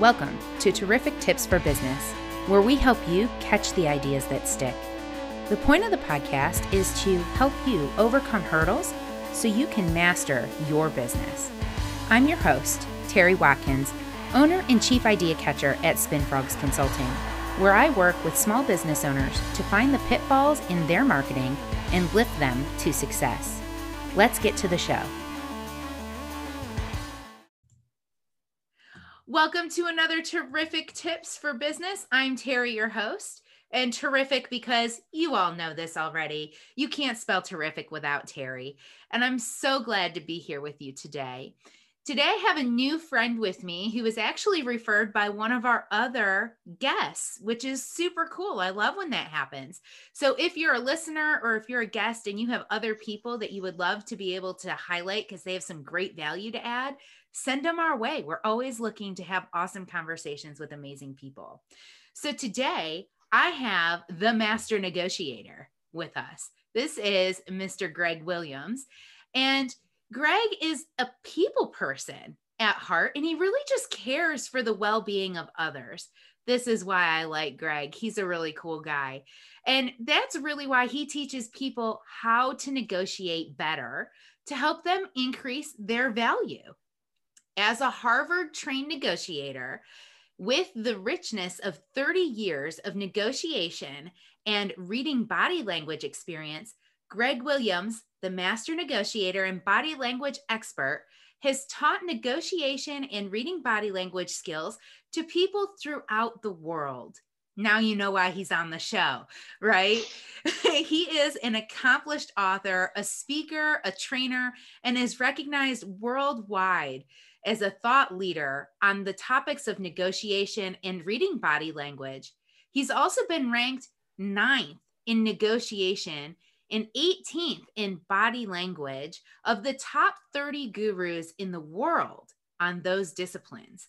Welcome to Terrific Tips for Business, where we help you catch the ideas that stick. The point of the podcast is to help you overcome hurdles so you can master your business. I'm your host, Terry Watkins, owner and chief idea catcher at SpinFrogs Consulting, where I work with small business owners to find the pitfalls in their marketing and lift them to success. Let's get to the show. Welcome to another terrific tips for business. I'm Terry, your host, and terrific because you all know this already. You can't spell terrific without Terry. And I'm so glad to be here with you today. Today, I have a new friend with me who was actually referred by one of our other guests, which is super cool. I love when that happens. So, if you're a listener or if you're a guest and you have other people that you would love to be able to highlight because they have some great value to add, send them our way. We're always looking to have awesome conversations with amazing people. So, today, I have the master negotiator with us. This is Mr. Greg Williams. And Greg is a people person at heart, and he really just cares for the well being of others. This is why I like Greg. He's a really cool guy. And that's really why he teaches people how to negotiate better to help them increase their value. As a Harvard trained negotiator, with the richness of 30 years of negotiation and reading body language experience, Greg Williams, the master negotiator and body language expert, has taught negotiation and reading body language skills to people throughout the world. Now you know why he's on the show, right? he is an accomplished author, a speaker, a trainer, and is recognized worldwide as a thought leader on the topics of negotiation and reading body language. He's also been ranked ninth in negotiation and 18th in body language of the top 30 gurus in the world on those disciplines.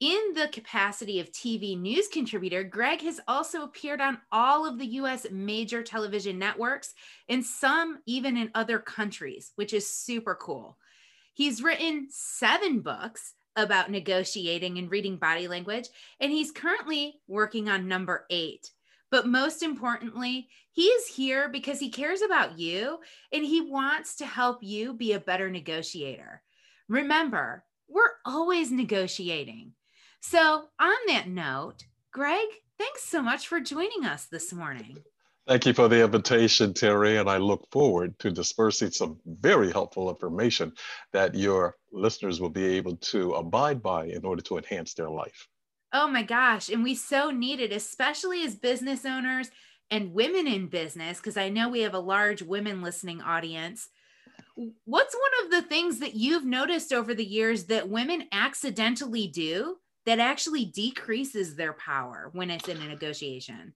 In the capacity of TV news contributor, Greg has also appeared on all of the US major television networks and some even in other countries, which is super cool. He's written seven books about negotiating and reading body language, and he's currently working on number eight. But most importantly, he is here because he cares about you and he wants to help you be a better negotiator. Remember, we're always negotiating. So, on that note, Greg, thanks so much for joining us this morning. Thank you for the invitation, Terry, and I look forward to dispersing some very helpful information that your listeners will be able to abide by in order to enhance their life. Oh my gosh. And we so need it, especially as business owners and women in business, because I know we have a large women listening audience. What's one of the things that you've noticed over the years that women accidentally do that actually decreases their power when it's in a negotiation?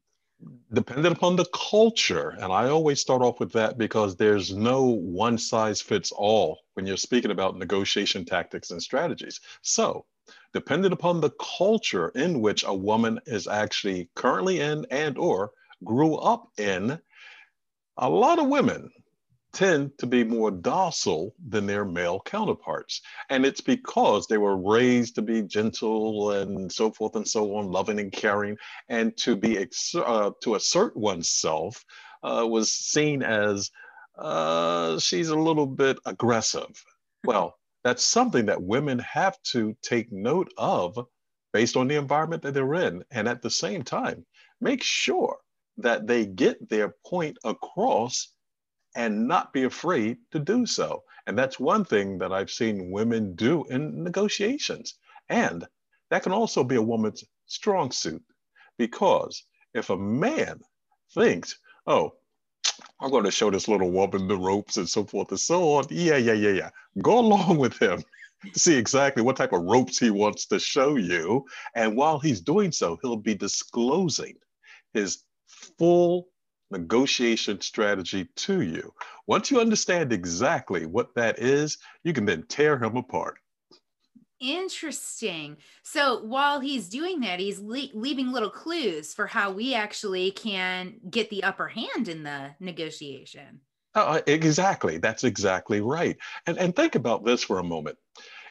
Dependent upon the culture. And i always start off with that because there's no one size fits all when you're speaking about negotiation tactics and strategies. So dependent upon the culture in which a woman is actually currently in and or grew up in a lot of women tend to be more docile than their male counterparts. And it's because they were raised to be gentle and so forth and so on, loving and caring, and to be ex- uh, to assert oneself uh, was seen as uh, she's a little bit aggressive. Well, that's something that women have to take note of based on the environment that they're in. And at the same time, make sure that they get their point across and not be afraid to do so. And that's one thing that I've seen women do in negotiations. And that can also be a woman's strong suit because if a man thinks, oh, I'm going to show this little woman the ropes and so forth and so on, yeah, yeah, yeah, yeah, go along with him see exactly what type of ropes he wants to show you. And while he's doing so, he'll be disclosing his full negotiation strategy to you. Once you understand exactly what that is, you can then tear him apart. Interesting. So while he's doing that, he's le- leaving little clues for how we actually can get the upper hand in the negotiation. Uh, exactly. That's exactly right. And, and think about this for a moment.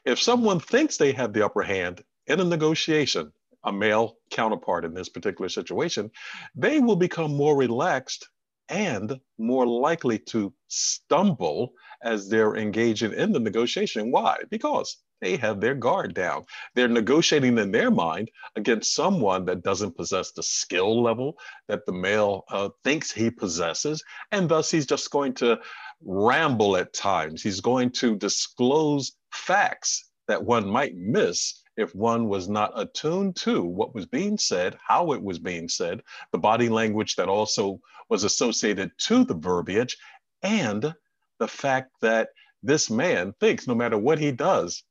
If someone thinks they have the upper hand in a negotiation, a male counterpart in this particular situation, they will become more relaxed and more likely to stumble as they're engaging in the negotiation. Why? Because they have their guard down. They're negotiating in their mind against someone that doesn't possess the skill level that the male uh, thinks he possesses. And thus, he's just going to ramble at times. He's going to disclose facts that one might miss if one was not attuned to what was being said, how it was being said, the body language that also was associated to the verbiage, and the fact that this man thinks no matter what he does,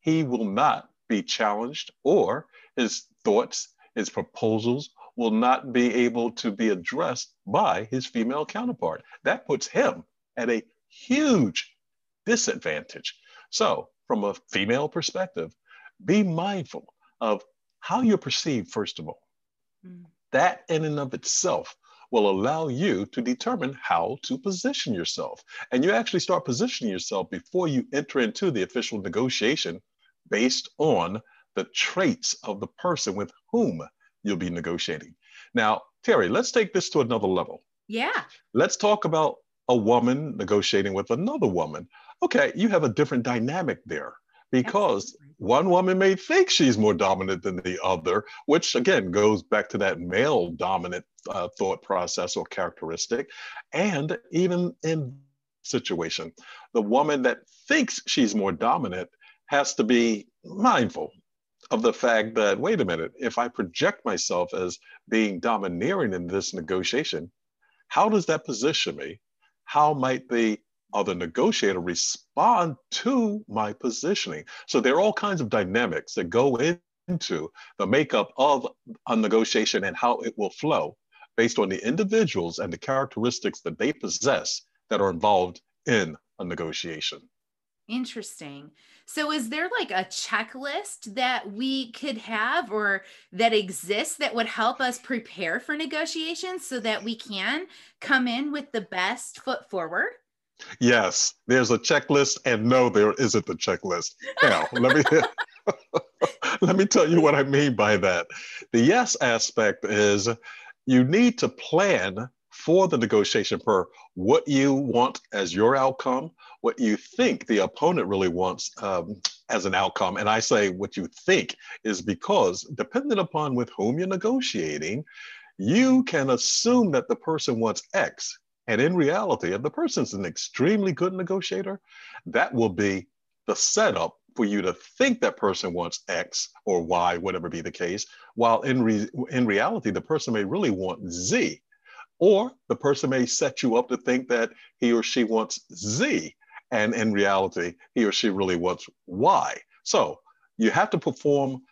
he will not be challenged or his thoughts, his proposals will not be able to be addressed by his female counterpart. That puts him at a huge disadvantage. So, from a female perspective, be mindful of how you're perceived, first of all. Mm. That in and of itself will allow you to determine how to position yourself. And you actually start positioning yourself before you enter into the official negotiation based on the traits of the person with whom you'll be negotiating. Now, Terry, let's take this to another level. Yeah. Let's talk about a woman negotiating with another woman. Okay, you have a different dynamic there because one woman may think she's more dominant than the other, which again goes back to that male dominant uh, thought process or characteristic. And even in situation, the woman that thinks she's more dominant has to be mindful of the fact that wait a minute, if I project myself as being domineering in this negotiation, how does that position me? How might the of the negotiator respond to my positioning. So there are all kinds of dynamics that go into the makeup of a negotiation and how it will flow based on the individuals and the characteristics that they possess that are involved in a negotiation. Interesting. So, is there like a checklist that we could have or that exists that would help us prepare for negotiations so that we can come in with the best foot forward? Yes, there's a checklist, and no, there isn't a checklist. Now, let me let me tell you what I mean by that. The yes aspect is you need to plan for the negotiation per what you want as your outcome, what you think the opponent really wants um, as an outcome. And I say what you think is because depending upon with whom you're negotiating, you can assume that the person wants X and in reality, if the person's an extremely good negotiator, that will be the setup for you to think that person wants X or Y, whatever be the case, while in, re- in reality, the person may really want Z. Or the person may set you up to think that he or she wants Z, and in reality, he or she really wants Y. So you have to perform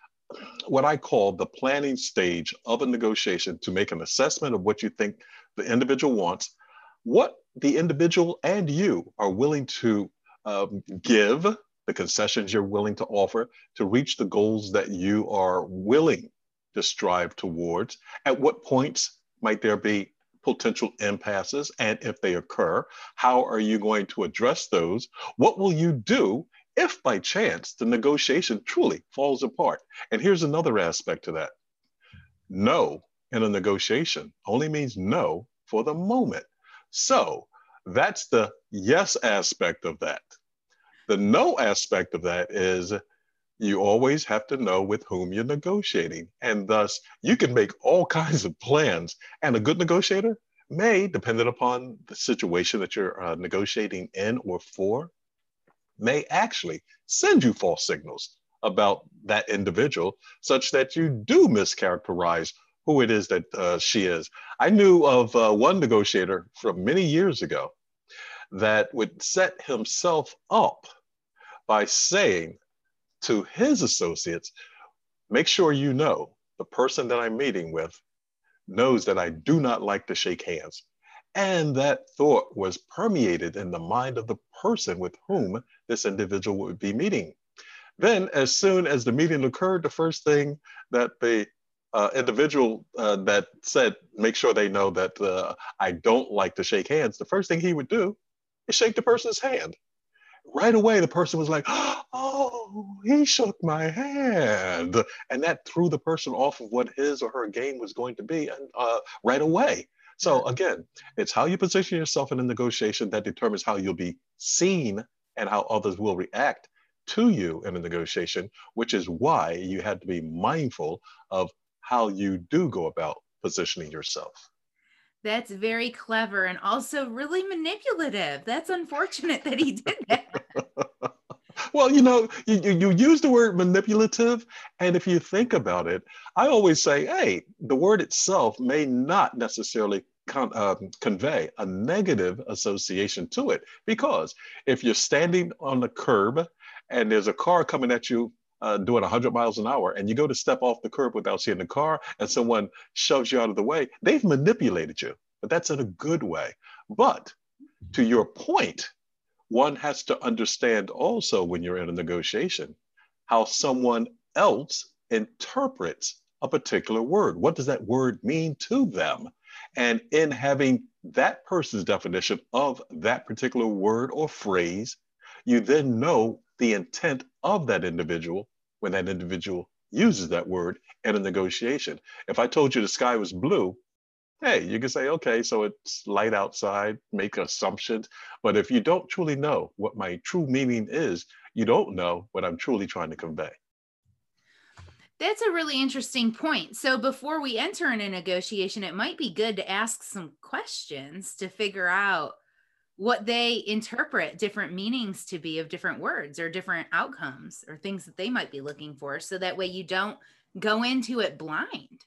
what I call the planning stage of a negotiation to make an assessment of what you think the individual wants what the individual and you are willing to um, give, the concessions you're willing to offer to reach the goals that you are willing to strive towards. At what points might there be potential impasses? And if they occur, how are you going to address those? What will you do if by chance the negotiation truly falls apart? And here's another aspect to that no in a negotiation only means no for the moment. So that's the yes aspect of that. The no aspect of that is you always have to know with whom you're negotiating. And thus, you can make all kinds of plans. And a good negotiator may, depending upon the situation that you're uh, negotiating in or for, may actually send you false signals about that individual such that you do mischaracterize who it is that uh, she is. I knew of uh, one negotiator from many years ago that would set himself up by saying to his associates, make sure you know the person that I'm meeting with knows that I do not like to shake hands. And that thought was permeated in the mind of the person with whom this individual would be meeting. Then, as soon as the meeting occurred, the first thing that the uh, individual uh, that said, make sure they know that uh, I don't like to shake hands, the first thing he would do is shake the person's hand. Right away, the person was like, oh, he shook my hand. And that threw the person off of what his or her game was going to be uh, right away. So again, it's how you position yourself in a negotiation that determines how you'll be seen and how others will react to you in a negotiation, which is why you had to be mindful of how you do go about positioning yourself. That's very clever and also really manipulative. That's unfortunate that he did that. well, you know, you, you use the word manipulative. And if you think about it, I always say, hey, the word itself may not necessarily con- um, convey a negative association to it. Because if you're standing on the curb and there's a car coming at you uh, doing 100 miles an hour and you go to step off the curb without seeing the car and someone shoves you out of the way, they've manipulated you, but that's in a good way. But to your point, one has to understand also when you're in a negotiation how someone else interprets a particular word. What does that word mean to them? And in having that person's definition of that particular word or phrase, you then know the intent of that individual when that individual uses that word in a negotiation. If I told you the sky was blue, hey, you can say, okay, so it's light outside, make assumptions. But if you don't truly know what my true meaning is, you don't know what I'm truly trying to convey. That's a really interesting point. So before we enter in a negotiation, it might be good to ask some questions to figure out what they interpret different meanings to be of different words or different outcomes or things that they might be looking for so that way you don't go into it blind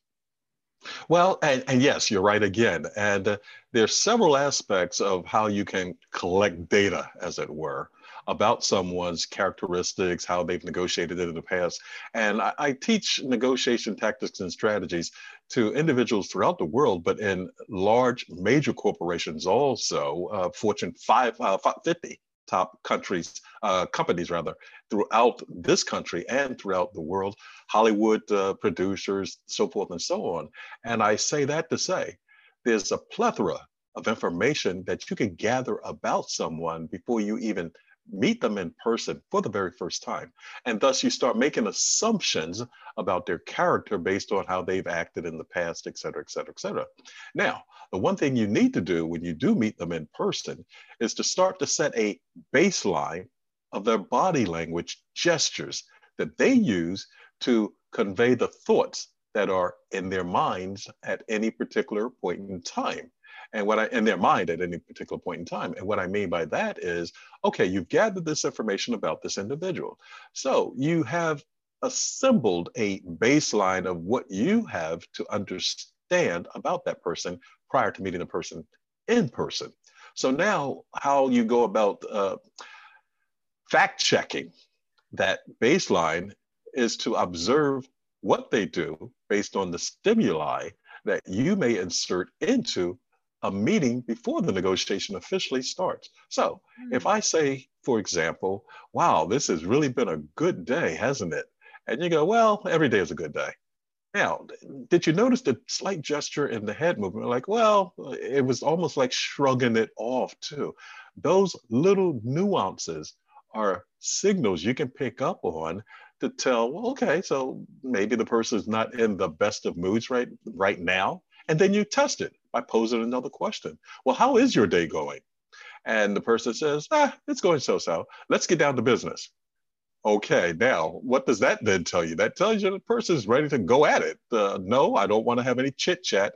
well and, and yes you're right again and uh, there's several aspects of how you can collect data as it were about someone's characteristics, how they've negotiated it in the past. And I, I, teach negotiation tactics and strategies to individuals throughout the world, but in large major corporations also, uh, Fortune 5, uh, 50 top countries, uh, companies rather, throughout this country and throughout the world, Hollywood uh, producers, so forth and so on. And I say that to say, there's a plethora of information that you can gather about someone before you even meet them in person for the very first time. And thus you start making assumptions about their character based on how they've acted in the past, et cetera, et cetera, et cetera. Now, the one thing you need to do when you do meet them in person is to start to set a baseline of their body language gestures that they use to convey the thoughts that are in their minds at any particular point in time and what I in their mind at any particular point in time. And what I mean by that is, okay, you've gathered this information about this individual. So you have assembled a baseline of what you have to understand about that person prior to meeting the person in person. So now how you go about uh, fact checking that baseline is to observe what they do based on the stimuli that you may insert into a meeting before the negotiation officially starts. So if hmm. I say, for example, wow, this has really been a good day, hasn't it? And you go, well, every day is a good day. Now, did you notice the slight gesture in the head movement? Like, well, it was almost like shrugging it off too. Those little nuances are signals you can pick up on to tell, well, okay, so maybe the person is not in the best of moods right right now. And then you test it by posing another question. Well, how is your day going? And the person says, ah, it's going so so. Let's get down to business. Okay, now what does that then tell you? That tells you the person is ready to go at it. No, I don't want to have any chit chat.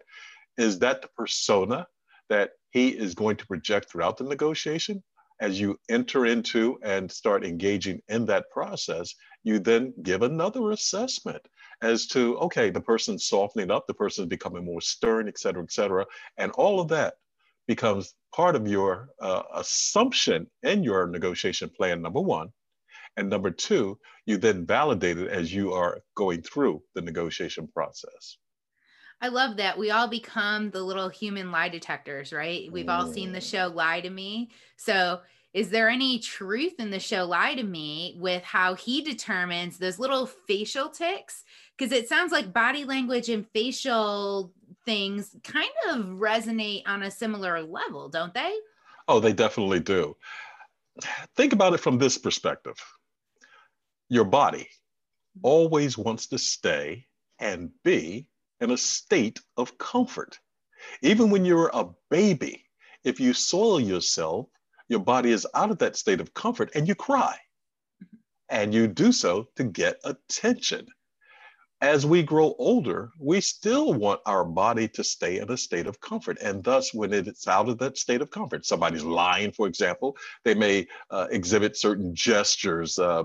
Is that the persona that he is going to project throughout the negotiation? As you enter into and start engaging in that process, you then give another assessment as to, okay, the person's softening up, the person's becoming more stern, et cetera, et cetera. And all of that becomes part of your uh, assumption in your negotiation plan, number one. And number two, you then validate it as you are going through the negotiation process. I love that. We all become the little human lie detectors, right? We've all seen the mm. show Lie to Me. So is there any truth in the show lie to me with how he determines those little facial tics? Because it sounds like body language and facial things kind of resonate on a similar level don't they? Oh they definitely do. Think about it from this perspective. Your body always wants to stay and be in a state of comfort. Even when you're a baby, if you soil yourself, your body is out of that state of comfort and you cry. And you do so to get attention as we grow older, we still want our body to stay in a state of comfort. And thus, when it's out of that state of comfort, somebody's lying, for example, they may uh, exhibit certain gestures, uh,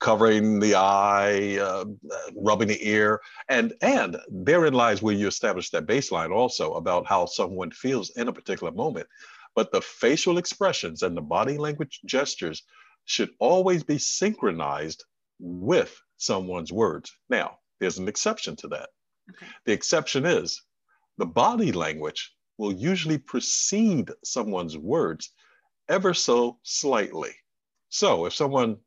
covering the eye, uh, rubbing the ear. And, and therein lies where you establish that baseline also about how someone feels in a particular moment. But the facial expressions and the body language gestures should always be synchronized with someone's words. Now, there's an exception to that. Okay. The exception is the body language will usually precede someone's words ever so slightly. So if someone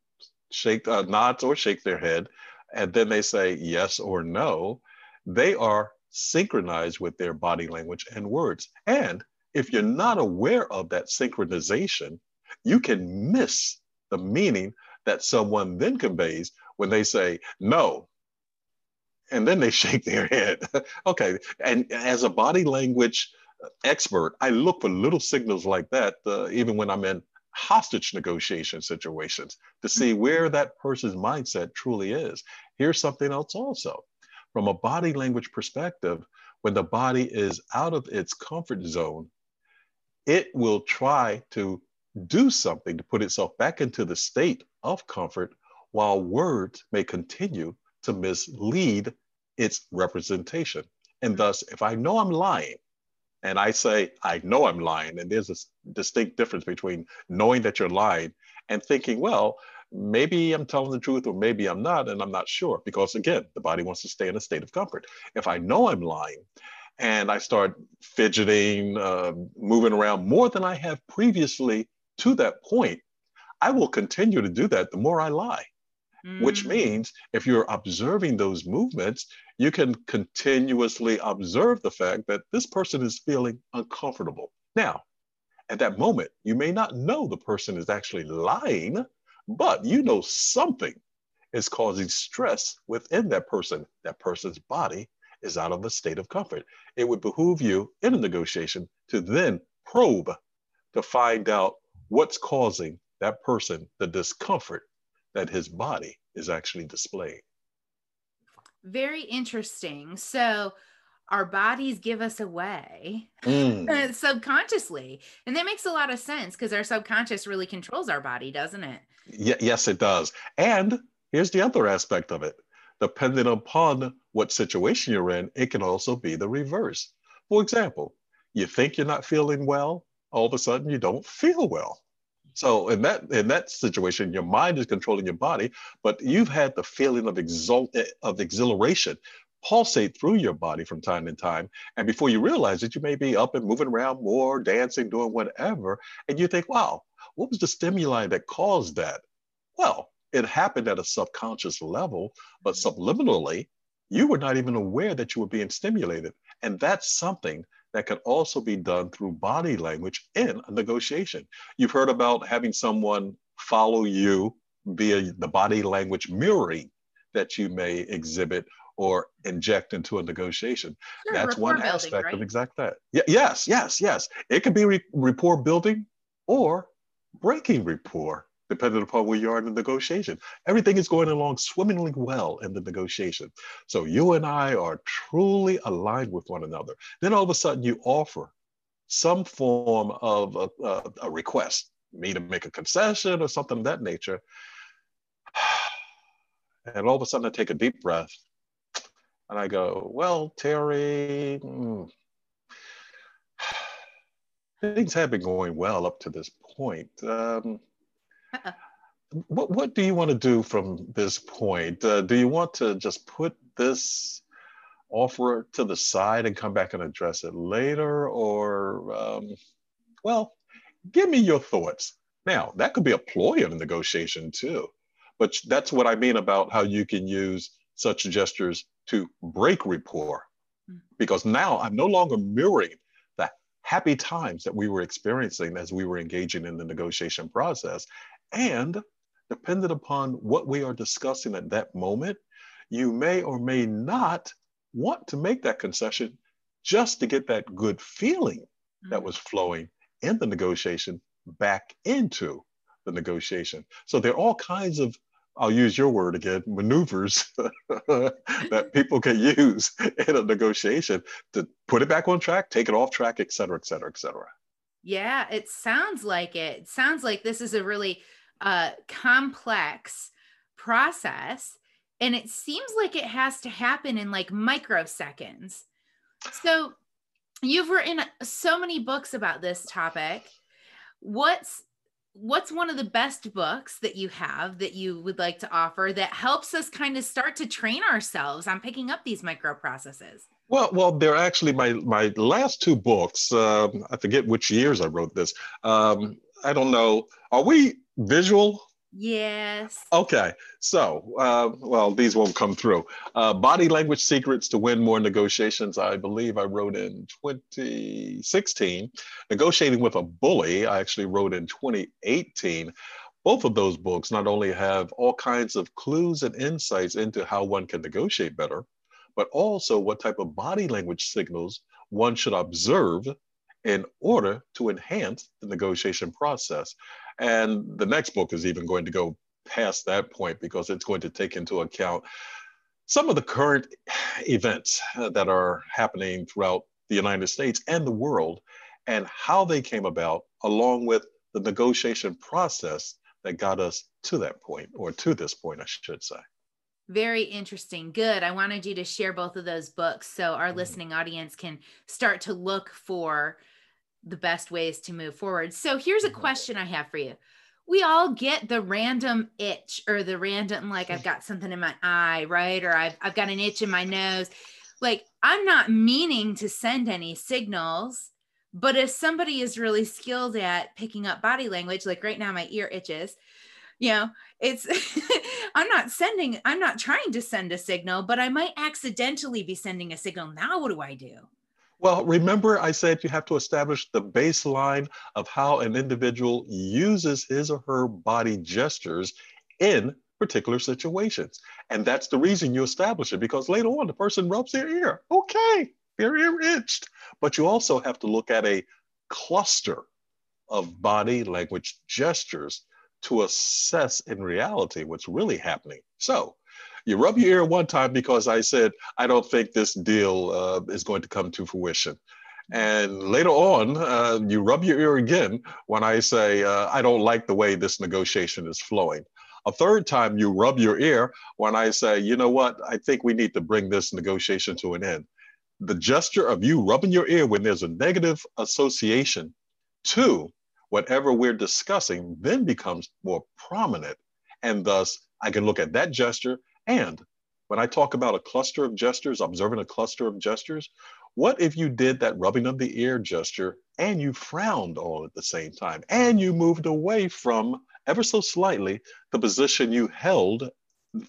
shake, uh, nods or shake their head, and then they say yes or no, they are synchronized with their body language and words. And if you're not aware of that synchronization, you can miss the meaning that someone then conveys when they say no and then they shake their head. okay. And as a body language expert, I look for little signals like that, uh, even when I'm in hostage negotiation situations, to see mm-hmm. where that person's mindset truly is. Here's something else also. From a body language perspective, when the body is out of its comfort zone, it will try to do something to put itself back into the state of comfort while words may continue to mislead its representation. And thus, if I know I'm lying, and I say, I know I'm lying, and there's a distinct difference between knowing that you're lying and thinking, well, maybe I'm telling the truth or maybe I'm not, and I'm not sure. Because again, the body wants to stay in a state of comfort. If I know I'm lying and I start fidgeting, uh, moving around more than I have previously to that point, I will continue to do that the more I lie mm. which means if you're observing those movements, you can continuously observe the fact that this person is feeling uncomfortable. Now, at that moment, you may not know the person is actually lying, but you know something is causing stress within that person. That person's body is out of a state of comfort. It would behoove you in a negotiation to then probe to find out what's causing that person the discomfort that his body is actually displaying. Very interesting. So, our bodies give us away mm. subconsciously. And that makes a lot of sense because our subconscious really controls our body, doesn't it? Y- yes, it does. And here's the other aspect of it depending upon what situation you're in, it can also be the reverse. For example, you think you're not feeling well, all of a sudden you don't feel well. So in that in that situation, your mind is controlling your body, but you've had the feeling of exult of exhilaration pulsate through your body from time to time. And before you realize it, you may be up and moving around more, dancing, doing whatever. And you think, wow, what was the stimuli that caused that? Well, it happened at a subconscious level, but subliminally, you were not even aware that you were being stimulated. And that's something that can also be done through body language in a negotiation. You've heard about having someone follow you via the body language mirroring that you may exhibit or inject into a negotiation. Sure, That's one building, aspect right? of exact that. Y- yes, yes, yes. It can be re- rapport building or breaking rapport depending upon where you are in the negotiation. Everything is going along swimmingly well in the negotiation. So you and I are truly aligned with one another. Then all of a sudden you offer some form of a, a, a request, me to make a concession or something of that nature. And all of a sudden I take a deep breath and I go, well, Terry, mm, things have been going well up to this point. Um, what, what do you want to do from this point? Uh, do you want to just put this offer to the side and come back and address it later? Or, um, well, give me your thoughts. Now, that could be a ploy of a negotiation too. But that's what I mean about how you can use such gestures to break rapport. Hmm. Because now I'm no longer mirroring the happy times that we were experiencing as we were engaging in the negotiation process. And dependent upon what we are discussing at that moment, you may or may not want to make that concession just to get that good feeling mm-hmm. that was flowing in the negotiation back into the negotiation. So there are all kinds of, I'll use your word again, maneuvers that people can use in a negotiation to put it back on track, take it off track, et cetera, et cetera, et cetera. Yeah, it sounds like it. it sounds like this is a really uh, complex process. And it seems like it has to happen in like microseconds. So you've written so many books about this topic. What's what's one of the best books that you have that you would like to offer that helps us kind of start to train ourselves on picking up these microprocesses? Well, well, they're actually my my last two books. Um, I forget which years I wrote this. Um, I don't know. Are we visual? Yes. Okay. So, uh, well, these won't come through. Uh, Body Language Secrets to Win More Negotiations, I believe I wrote in 2016. Negotiating with a Bully, I actually wrote in 2018. Both of those books not only have all kinds of clues and insights into how one can negotiate better, but also what type of body language signals one should observe in order to enhance the negotiation process. And the next book is even going to go past that point because it's going to take into account some of the current events that are happening throughout the United States and the world and how they came about, along with the negotiation process that got us to that point, or to this point, I should say. Very interesting. Good. I wanted you to share both of those books so our mm-hmm. listening audience can start to look for the best ways to move forward. So here's a mm-hmm. question I have for you. We all get the random itch or the random, like I've got something in my eye, right? Or I've, I've got an itch in my nose. Like I'm not meaning to send any signals, but if somebody is really skilled at picking up body language, like right now my ear itches, you know, it's, I'm not sending, I'm not trying to send a signal, but I might accidentally be sending a signal. Now, what do I do? Well, remember I said you have to establish the baseline of how an individual uses his or her body gestures in particular situations. And that's the reason you establish it because later on the person rubs their ear. Okay, their ear itched. But you also have to look at a cluster of body language gestures to assess in reality what's really happening. So you rub your ear one time because I said, I don't think this deal uh, is going to come to fruition. And later on, uh, you rub your ear again when I say, uh, I don't like the way this negotiation is flowing. A third time, you rub your ear when I say, you know what, I think we need to bring this negotiation to an end. The gesture of you rubbing your ear when there's a negative association to whatever we're discussing then becomes more prominent. And thus, I can look at that gesture and when I talk about a cluster of gestures, observing a cluster of gestures, what if you did that rubbing of the ear gesture and you frowned all at the same time and you moved away from ever so slightly the position you held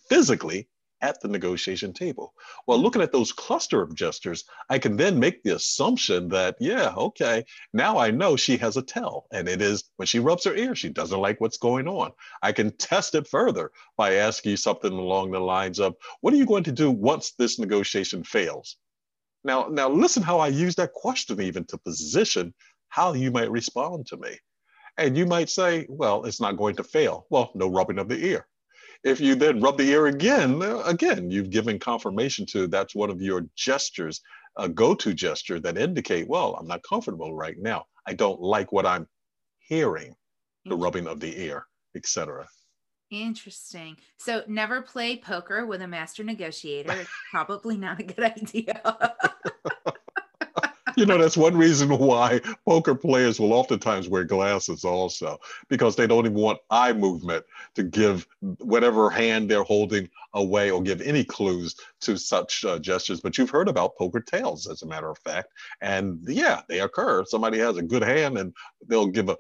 physically at the negotiation table. Well, hmm. looking at those cluster of gestures, I can then make the assumption that, yeah, okay, now I know she has a tell. And it is when she rubs her ear, she doesn't like what's going on. I can test it further by asking you something along the lines of, what are you going to do once this negotiation fails? Now, now listen how I use that question even to position how you might respond to me. And you might say, well, it's not going to fail. Well, no rubbing of the ear if you then rub the ear again, again, you've given confirmation to that's one of your gestures, a go-to gesture that indicate, well, I'm not comfortable right now. I don't like what I'm hearing, the rubbing of the ear, etc. Interesting. So never play poker with a master negotiator. It's probably not a good idea. you know, that's one reason why poker players will oftentimes wear glasses also, because they don't even want eye movement to give whatever hand they're holding away or give any clues to such uh, gestures. But you've heard about poker tells, as a matter of fact. And yeah, they occur. Somebody has a good hand and they'll give a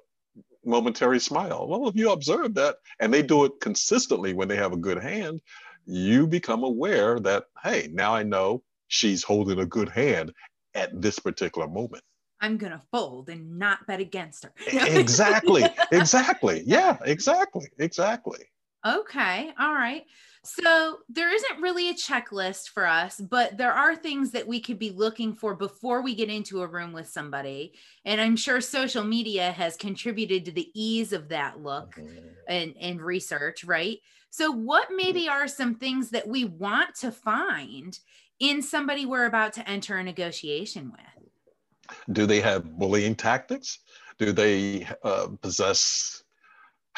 momentary smile. Well, if you observe that and they do it consistently when they have a good hand, you become aware that, hey, now I know she's holding a good hand at this particular moment. I'm going to fold and not bet against her. exactly. Exactly. Yeah, exactly. Exactly. Okay. All right. So there isn't really a checklist for us, but there are things that we could be looking for before we get into a room with somebody. And I'm sure social media has contributed to the ease of that look mm-hmm. and, and research, right? So, what maybe are some things that we want to find in somebody we're about to enter a negotiation with? Do they have bullying tactics? Do they uh, possess,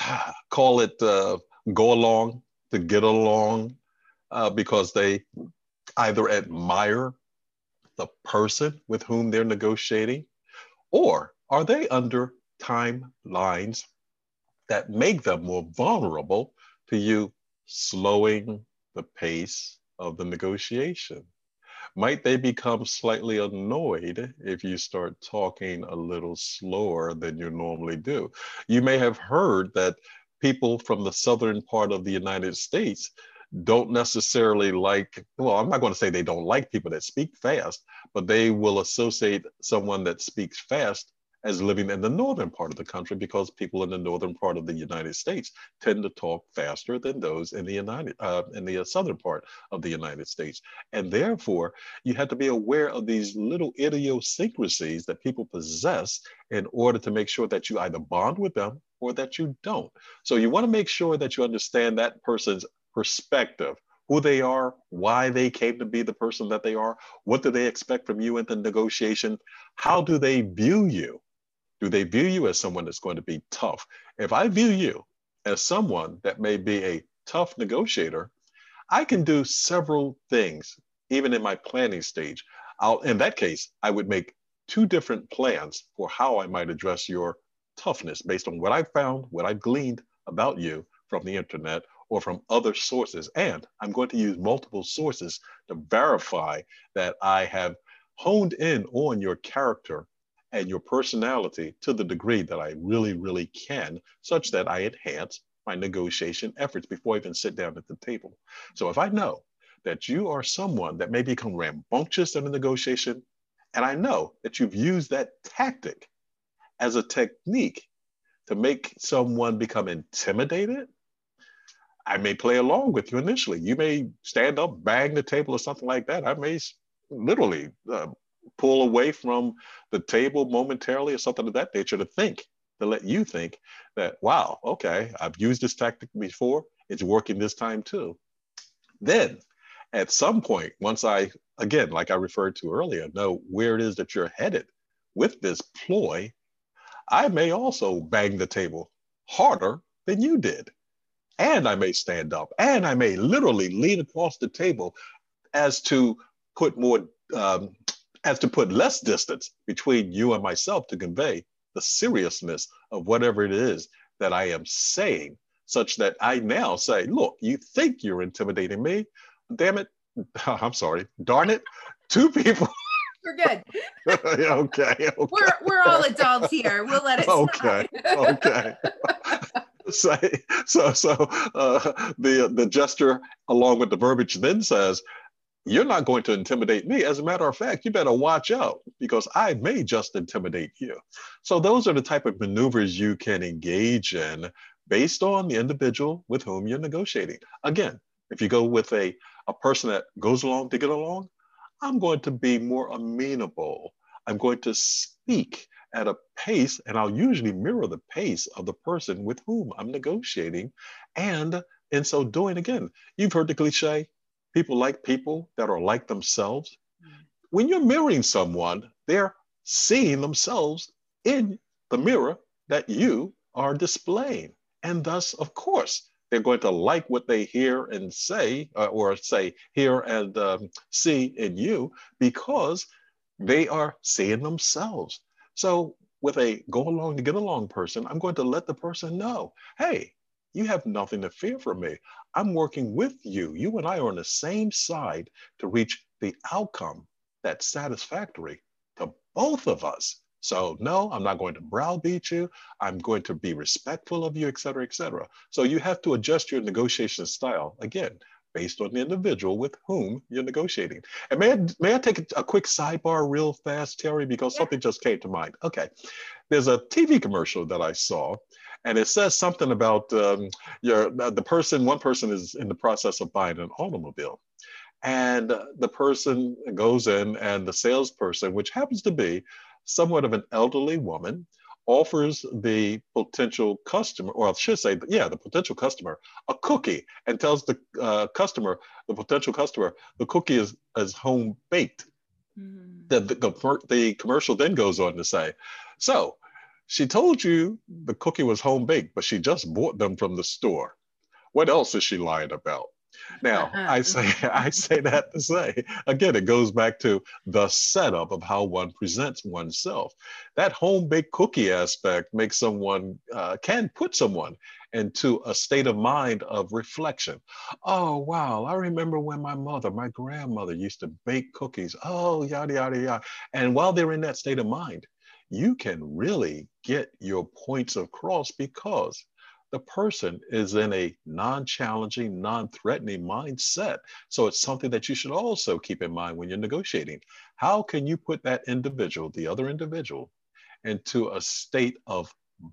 call it uh, go along to get along uh, because they either admire the person with whom they're negotiating or are they under timelines that make them more vulnerable to you slowing the pace of the negotiation? Might they become slightly annoyed if you start talking a little slower than you normally do? You may have heard that people from the southern part of the United States don't necessarily like, well, I'm not going to say they don't like people that speak fast, but they will associate someone that speaks fast as living in the northern part of the country because people in the northern part of the United States tend to talk faster than those in the United uh, in the southern part of the United States, and therefore you have to be aware of these little idiosyncrasies that people possess in order to make sure that you either bond with them or that you don't. So you want to make sure that you understand that person's perspective, who they are, why they came to be the person that they are, what do they expect from you in the negotiation, how do they view you? Do they view you as someone that's going to be tough? If I view you as someone that may be a tough negotiator, I can do several things, even in my planning stage. I'll, in that case, I would make two different plans for how I might address your toughness based on what I found, what I've gleaned about you from the internet or from other sources. And I'm going to use multiple sources to verify that I have honed in on your character and your personality to the degree that I really, really can, such that I enhance my negotiation efforts before I even sit down at the table. So if I know that you are someone that may become rambunctious in a negotiation, and I know that you've used that tactic as a technique to make someone become intimidated, I may play along with you initially. You may stand up, bang the table, or something like that. I may literally uh, pull away from the table momentarily or something of that nature to think, to let you think that, wow, okay, I've used this tactic before. It's working this time too. Then at some point, once I, again, like I referred to earlier, know where it is that you're headed with this ploy, I may also bang the table harder than you did. And I may stand up and I may literally lean across the table as to put more, um, as to put less distance between you and myself to convey the seriousness of whatever it is that I am saying, such that I now say, look, you think you're intimidating me. Damn it. I'm sorry. Darn it. Two people we're good. okay, okay. We're we're all adults here. We'll let it. Okay. okay. so so so uh, the the gesture along with the verbiage then says you're not going to intimidate me. As a matter of fact, you better watch out because I may just intimidate you. So, those are the type of maneuvers you can engage in based on the individual with whom you're negotiating. Again, if you go with a, a person that goes along to get along, I'm going to be more amenable. I'm going to speak at a pace, and I'll usually mirror the pace of the person with whom I'm negotiating. And in so doing, again, you've heard the cliche people like people that are like themselves. Mm. When you're mirroring someone, they're seeing themselves in the mirror that you are displaying. And thus, of course, they're going to like what they hear and say, uh, or say, hear and um, see in you because they are seeing themselves. So, with a go along to get along person, I'm going to let the person know hey, you have nothing to fear from me. I'm working with you. You and I are on the same side to reach the outcome that's satisfactory to both of us. So no, I'm not going to browbeat you. I'm going to be respectful of you, et cetera, et cetera. So you have to adjust your negotiation style again based on the individual with whom you're negotiating. And may I, may I take a, quick sidebar real fast, Terry, because yeah. something just came to mind. Okay, there's a TV commercial that I saw, and it says something about um, your the person. One person is in the process of buying an automobile, and the person goes in, and the salesperson, which happens to be somewhat of an elderly woman, offers the potential customer, or I should say, yeah, the potential customer, a cookie and tells the uh, customer, the potential customer, the cookie is, is home baked. Mm-hmm. The, the, the commercial then goes on to say, so she told you the cookie was home baked, but she just bought them from the store. What else is she lying about? Now, uh-huh. I say I say that to say again, it goes back to the setup of how one presents oneself. That home baked cookie aspect makes someone uh, can put someone into a state of mind of reflection. Oh wow, I remember when my mother, my grandmother, used to bake cookies. Oh yada yada yada. And while they're in that state of mind, you can really get your points across because the person is in a non challenging, non threatening mindset. So it's something that you should also keep in mind when you're negotiating. How can you put that individual, the other individual, into a state of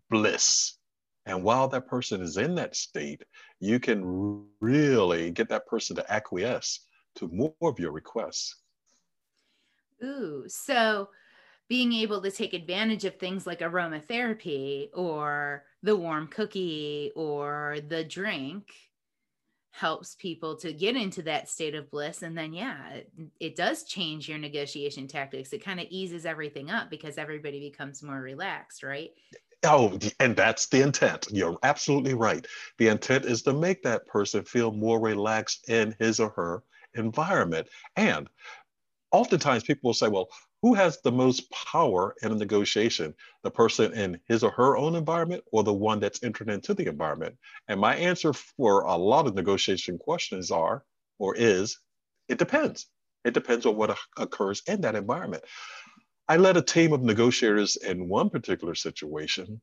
bliss? And while that person is in that state, you can really get that person to acquiesce to more of your requests. Ooh, so being able to take advantage of things like aromatherapy or the warm cookie or the drink helps people to get into that state of bliss and then yeah it, it does change your negotiation tactics it kind of eases everything up because everybody becomes more relaxed right Oh, and that's the intent. You're absolutely right. The intent is to make that person feel more relaxed in his or her environment. And oftentimes people will say, well, who has the most power in a negotiation, the person in his or her own environment or the one that's entered into the environment? And my answer for a lot of negotiation questions are or is it depends. It depends on what occurs in that environment. I led a team of negotiators in one particular situation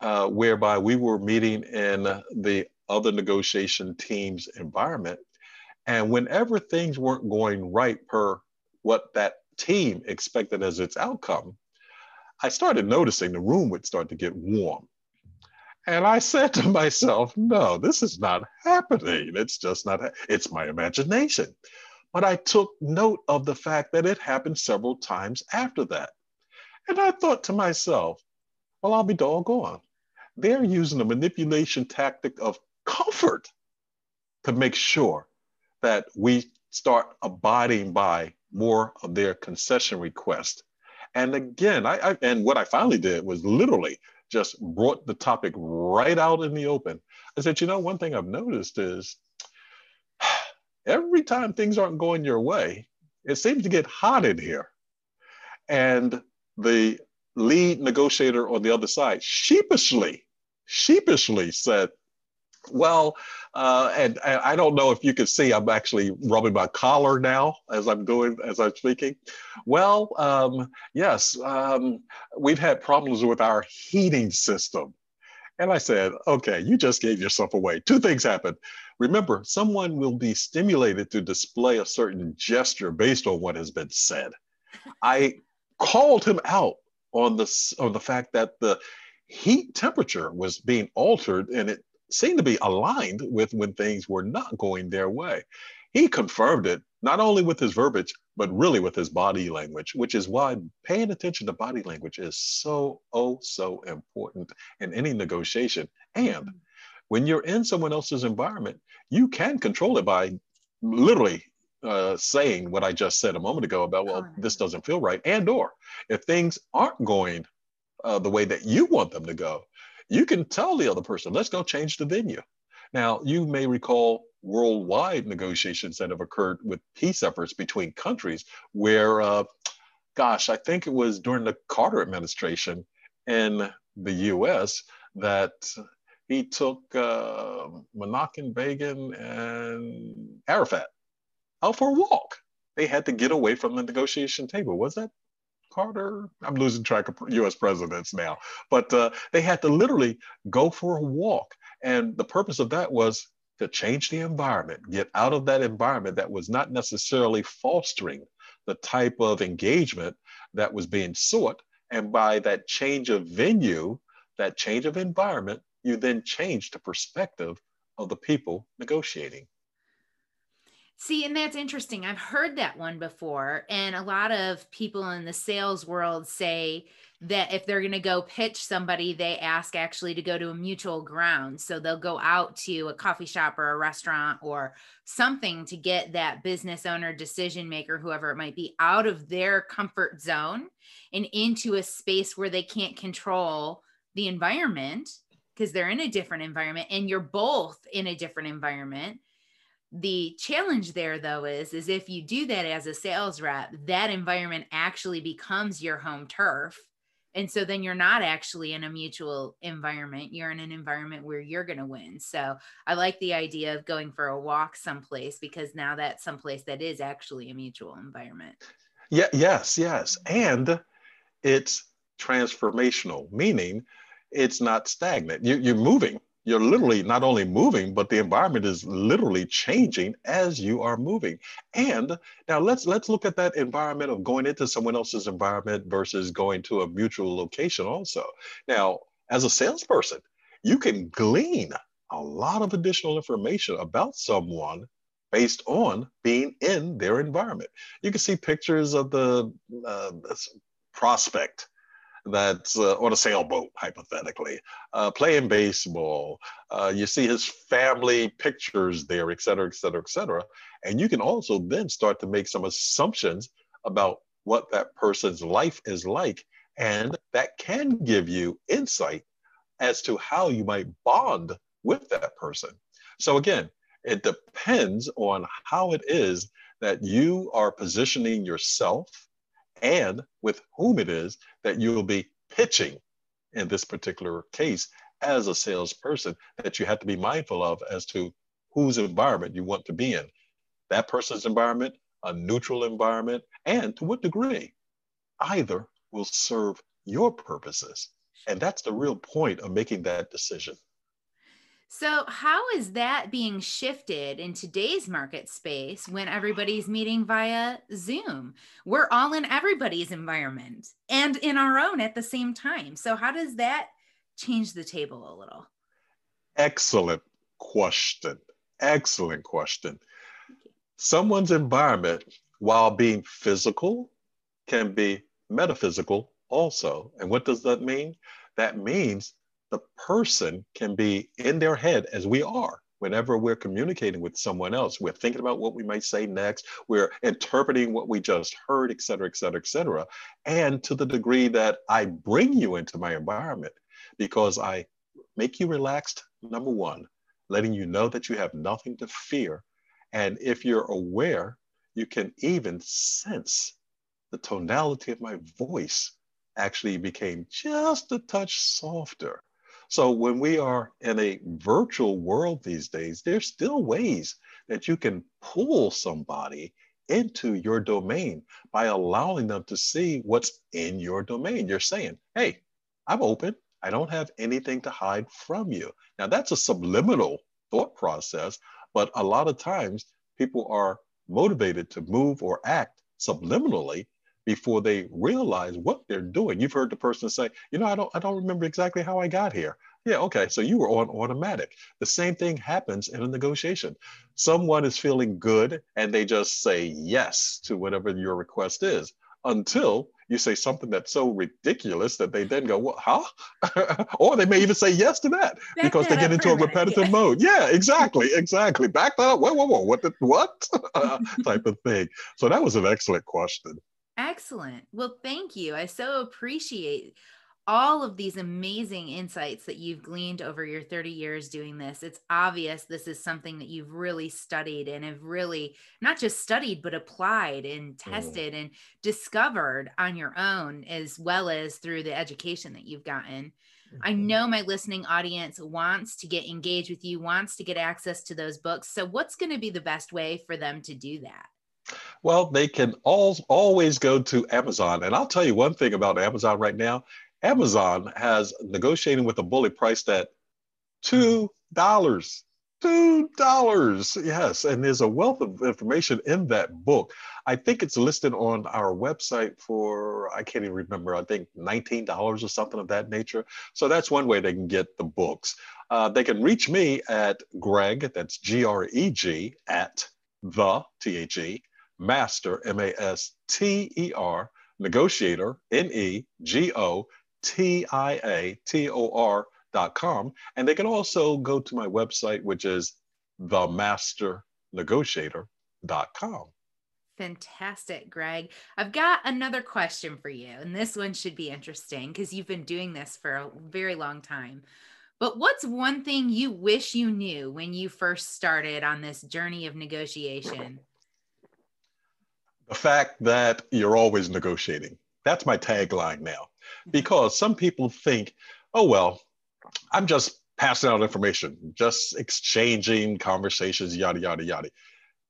uh, whereby we were meeting in the other negotiation team's environment. And whenever things weren't going right per what that team expected as its outcome, I started noticing the room would start to get warm. And I said to myself, no, this is not happening. It's just not, it's my imagination. But I took note of the fact that it happened several times after that. And I thought to myself, well, I'll be doggone. They're using a manipulation tactic of comfort to make sure that we start abiding by more of their concession request. And again, I, I, and what I finally did was literally just brought the topic right out in the open. I said, you know, one thing I've noticed is every time things aren't going your way, it seems to get hot in here. And the lead negotiator on the other side sheepishly, sheepishly said, well, uh, and, I don't know if you can see, I'm actually rubbing my collar now as I'm doing, as I'm speaking. Well, um, yes, um, we've had problems with our heating system. And I said, okay, you just gave yourself away. Two things happened. Remember, someone will be stimulated to display a certain gesture based on what has been said. I called him out on the, on the fact that the heat temperature was being altered and it seemed to be aligned with when things were not going their way. He confirmed it not only with his verbiage, but really with his body language, which is why paying attention to body language is so, oh, so important in any negotiation. And when you're in someone else's environment, you can control it by literally uh, saying what I just said a moment ago about, well, this doesn't feel right. And or if things aren't going uh, the way that you want them to go, you can tell the other person, let's go change the venue. Now, you may recall worldwide negotiations that have occurred with peace efforts between countries where, uh, gosh, I think it was during the Carter administration in the US that he took uh, Menachem Begin and Arafat out for a walk. They had to get away from the negotiation table. Was that Carter. I'm losing track of US presidents now, but uh, they had to literally go for a walk. And the purpose of that was to change the environment, get out of that environment that was not necessarily fostering the type of engagement that was being sought. And by that change of venue, that change of environment, you then change the perspective of the people negotiating. See, and that's interesting. I've heard that one before. And a lot of people in the sales world say that if they're going to go pitch somebody, they ask actually to go to a mutual ground. So they'll go out to a coffee shop or a restaurant or something to get that business owner, decision maker, whoever it might be, out of their comfort zone and into a space where they can't control the environment because they're in a different environment and you're both in a different environment the challenge there though is is if you do that as a sales rep that environment actually becomes your home turf. And so then you're not actually in a mutual environment. You're in an environment where you're going to win. So i like the idea of going for a walk someplace because now that's someplace that is actually a mutual environment. Yeah yes yes. And it's transformational meaning it's not stagnant. You, you're moving you're literally not only moving, but the environment is literally changing as you are moving. And now let's let's look at that environment of going into someone else's environment versus going to a mutual location also. Now, as a salesperson, you can glean a lot of additional information about someone based on being in their environment. You can see pictures of the uh, prospect that's uh, on a sailboat, hypothetically, uh, playing baseball. Uh, you see his family pictures there, et cetera, et cetera, et cetera. And you can also then start to make some assumptions about what that person's life is like. And that can give you insight as to how you might bond with that person. So, again, it depends on how it is that you are positioning yourself and with whom it is that you will be pitching in this particular case as a salesperson that you have to be mindful of as to whose environment you want to be in. That person's environment, a neutral environment, and to what degree either will serve your purposes. And that's the real point of making that decision. So, how is that being shifted in today's market space when everybody's meeting via Zoom? We're all in everybody's environment and in our own at the same time. So, how does that change the table a little? Excellent question. Excellent question. Someone's environment, while being physical, can be metaphysical also. And what does that mean? That means the person can be in their head as we are. Whenever we're communicating with someone else we're thinking about what we might say next we're interpreting what we just heard et cetera et cetera et cetera. And to the degree that i bring you into my environment because i make you relaxed number one letting you know that you have nothing to fear. And if you're aware you can even sense the tonality of my voice actually became just a touch softer so when we are in a virtual world these days, there's still ways that you can pull somebody into your domain by allowing them to see what's in your domain. You're saying, hey, I'm open. I don't have anything to hide from you. Now, that's a subliminal thought process, but a lot of times people are motivated to move or act subliminally before they realize what they're doing. You've heard the person say, you know, I don't, I don't remember exactly how I got here. Yeah, okay. So you were on automatic. The same thing happens in a negotiation. Someone is feeling good and they just say yes to whatever your request is until you say something that's so ridiculous that they then go, well, huh? or they may even say yes to that Back because they get into a repetitive mode. Yeah, exactly, exactly. Back that up. Whoa, whoa, whoa. What? The, what? type of thing. So that was an excellent question. Excellent. Well, thank you. I so appreciate all of these amazing insights that you've gleaned over your 30 years doing this. It's obvious this is something that you've really studied and have really not just studied, but applied and mm. tested mm. and discovered on your own, as well as through the education that you've gotten. Mm-hmm. I know my listening audience wants to get engaged with you, wants to get access to those books. So, what's going to be the best way for them to do that? Well, they can all, always go to Amazon. And I'll tell you one thing about Amazon right now Amazon has negotiating with a bully priced at $2. Two dollars. Yes. And there's a wealth of information in that book. I think it's listed on our website for, I can't even remember, I think $19 or something of that nature. So that's one way they can get the books. Uh, they can reach me at Greg, that's G R E G, at the, T H E, master, M A S T E R, negotiator, N E G O T I A T O R dot com. And they can also go to my website, which is themasternegotiator.com. Fantastic, Greg. I've got another question for you, and this one should be interesting because you've been doing this for a very long time. But what's one thing you wish you knew when you first started on this journey of negotiation? The fact that you're always negotiating. That's my tagline now. Mm-hmm. Because some people think, oh, well, I'm just passing out information, just exchanging conversations, yada, yada, yada.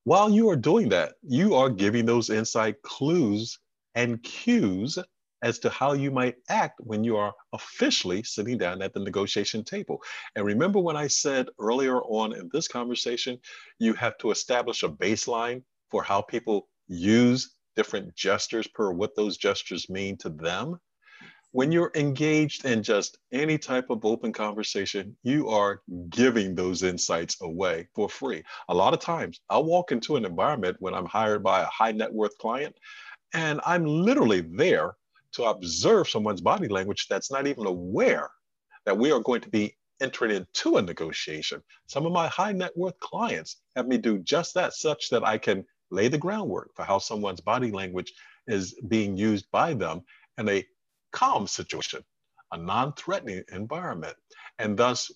While you are doing that, you are giving those inside clues and cues as to how you might act when you are officially sitting down at the negotiation table. And remember when I said earlier on in this conversation, you have to establish a baseline for how people use different gestures per what those gestures mean to them. When you're engaged in just any type of open conversation, you are giving those insights away for free. A lot of times, I'll walk into an environment when I'm hired by a high net worth client, and I'm literally there to observe someone's body language that's not even aware that we are going to be entering into a negotiation. Some of my high net worth clients have me do just that, such that I can lay the groundwork for how someone's body language is being used by them in a calm situation, a non threatening environment. And thus,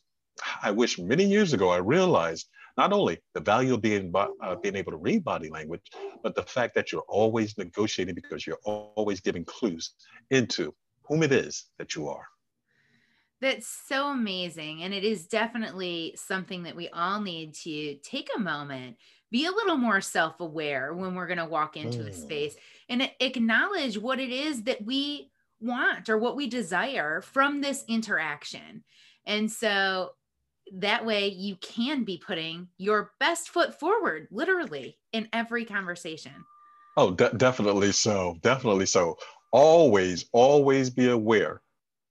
I wish many years ago I realized not only the value of being, uh, being able to read body language, but the fact that you're always negotiating because you're always giving clues into whom it is that you are. That's so amazing. And it is definitely something that we all need to take a moment, be a little more self aware when we're going to walk into mm. a space and acknowledge what it is that we want or what we desire from this interaction. And so that way you can be putting your best foot forward literally in every conversation oh de- definitely so definitely so always always be aware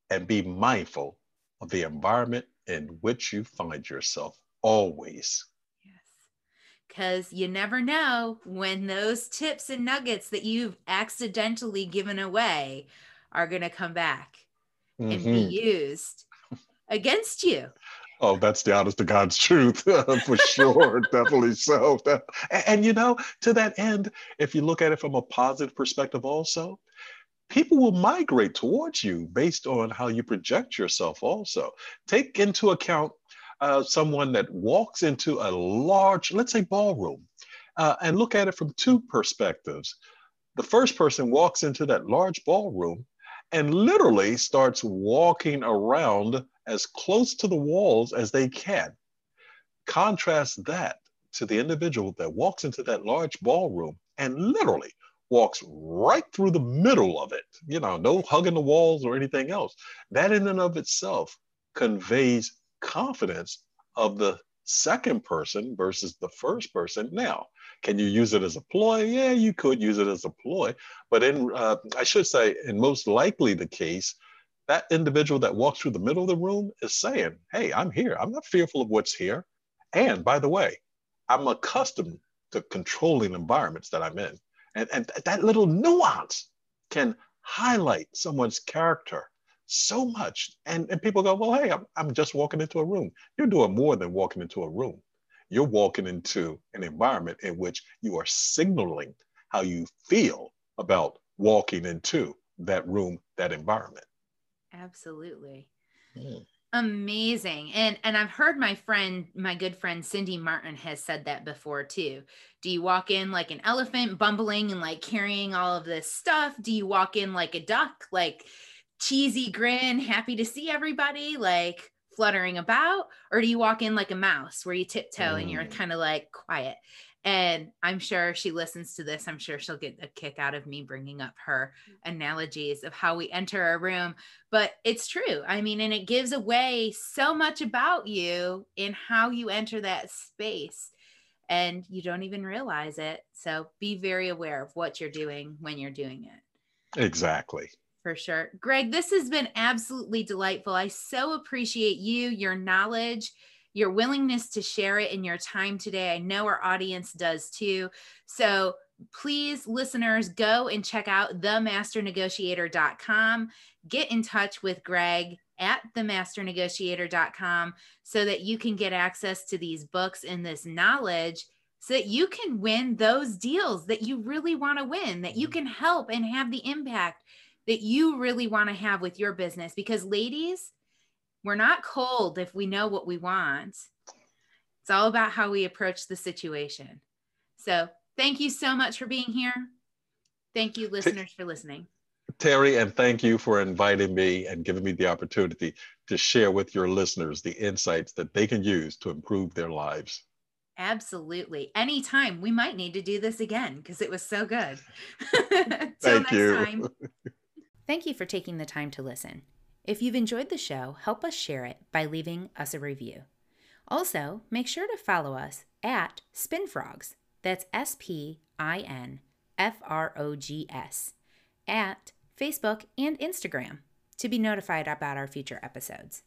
and be mindful of the environment in which you find yourself always because you never know when those tips and nuggets that you've accidentally given away are going to come back mm-hmm. and be mm-hmm. used against you Oh, that's the honest to God's truth for sure. Definitely so. and, and, you know, to that end, if you look at it from a positive perspective, also, people will migrate towards you based on how you project yourself, also. Take into account uh, someone that walks into a large, let's say, ballroom, uh, and look at it from two perspectives. The first person walks into that large ballroom and literally starts walking around as close to the walls as they can. Contrast that to the individual that walks into that large ballroom and literally walks right through the middle of it. You know, no hugging the walls or anything else. That in and of itself conveys confidence of the second person versus the first person. Now, can you use it as a ploy? Yeah, you could use it as a ploy, but in uh, I should say, in most likely the case, that individual that walks through the middle of the room is saying, Hey, I'm here. I'm not fearful of what's here. And by the way, I'm accustomed to controlling environments that I'm in. And, and that little nuance can highlight someone's character so much. And, and people go, Well, hey, I'm, I'm just walking into a room. You're doing more than walking into a room. You're walking into an environment in which you are signaling how you feel about walking into that room, that environment. Absolutely. Mm. Amazing. And and I've heard my friend, my good friend Cindy Martin has said that before too. Do you walk in like an elephant bumbling and like carrying all of this stuff? Do you walk in like a duck, like cheesy grin, happy to see everybody, like fluttering about? Or do you walk in like a mouse where you tiptoe mm. and you're mm. kind of like quiet? And I'm sure she listens to this. I'm sure she'll get a kick out of me bringing up her analogies of how we enter a room. But it's true. I mean, and it gives away so much about you in how you enter that space and you don't even realize it. So be very aware of what you're doing when you're doing it. Exactly. For sure. Greg, this has been absolutely delightful. I so appreciate you, your knowledge, your willingness to share it in your time today. I know our audience does too. So please, listeners, go and check out themasternegotiator.com. Get in touch with Greg at themasternegotiator.com so that you can get access to these books and this knowledge so that you can win those deals that you really want to win, that you mm-hmm. can help and have the impact that you really want to have with your business. Because, ladies, we're not cold if we know what we want. It's all about how we approach the situation. So, thank you so much for being here. Thank you, listeners, for listening. Terry, and thank you for inviting me and giving me the opportunity to share with your listeners the insights that they can use to improve their lives. Absolutely. Anytime. We might need to do this again because it was so good. Thank you. Thank you for taking the time to listen. If you've enjoyed the show, help us share it by leaving us a review. Also, make sure to follow us at SpinFrogs. That's S P I N F R O G S at Facebook and Instagram to be notified about our future episodes.